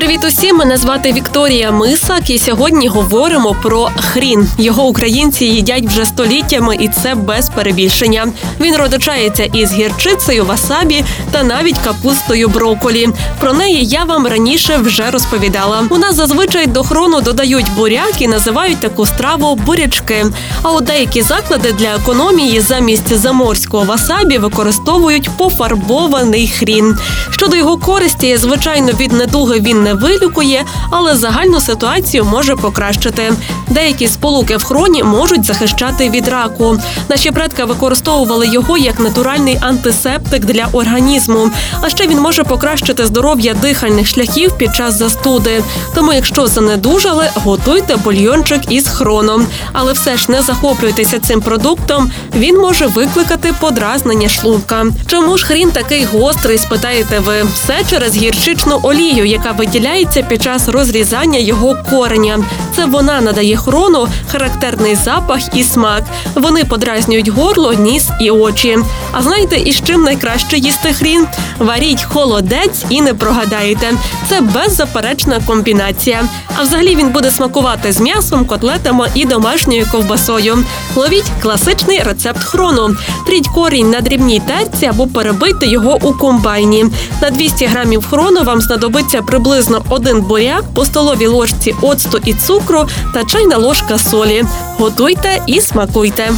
Привіт усім! Мене звати Вікторія Мисак, і сьогодні говоримо про хрін. Його українці їдять вже століттями, і це без перебільшення. Він родичається із гірчицею, васабі та навіть капустою броколі. Про неї я вам раніше вже розповідала. У нас зазвичай до хрону додають буряк і називають таку страву бурячки. А от деякі заклади для економії замість заморського васабі використовують пофарбований хрін. Щодо його користі, звичайно, від недуги він не вилікує, але загальну ситуацію може покращити. Деякі сполуки в хроні можуть захищати від раку. Наші предки використовували його як натуральний антисептик для організму. А ще він може покращити здоров'я дихальних шляхів під час застуди. Тому, якщо занедужали, готуйте бульйончик із хроном. Але все ж не захоплюйтеся цим продуктом. Він може викликати подразнення шлунка. Чому ж хрін такий гострий? Спитаєте ви все через гірчичну олію, яка виділяється під час розрізання його кореня. Це вона надає хрону характерний запах і смак. Вони подразнюють горло, ніс і очі. А знаєте, із чим найкраще їсти хрін? Варіть холодець і не прогадаєте. Це беззаперечна комбінація. А взагалі він буде смакувати з м'ясом, котлетами і домашньою ковбасою. Ловіть класичний рецепт хрону. Тріть корінь на дрібній терці або перебийте його у комбайні. На 200 грамів хрону вам знадобиться приблизно один буряк, по столовій ложці оцту і цукру та чайна ложка солі. Готуйте і смакуйте.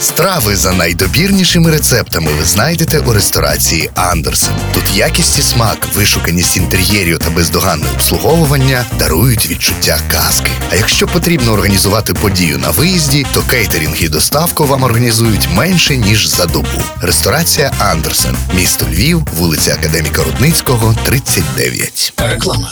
Страви за найдобірнішими рецептами ви знайдете у ресторації Андерсен. Тут якість і смак, вишуканість інтер'єрів та бездоганне обслуговування дарують відчуття казки. А якщо потрібно організувати подію на виїзді, то кейтерінг і доставку вам організують менше ніж за добу. Ресторація Андерсен, місто Львів, вулиця Академіка Рудницького, 39. Реклама.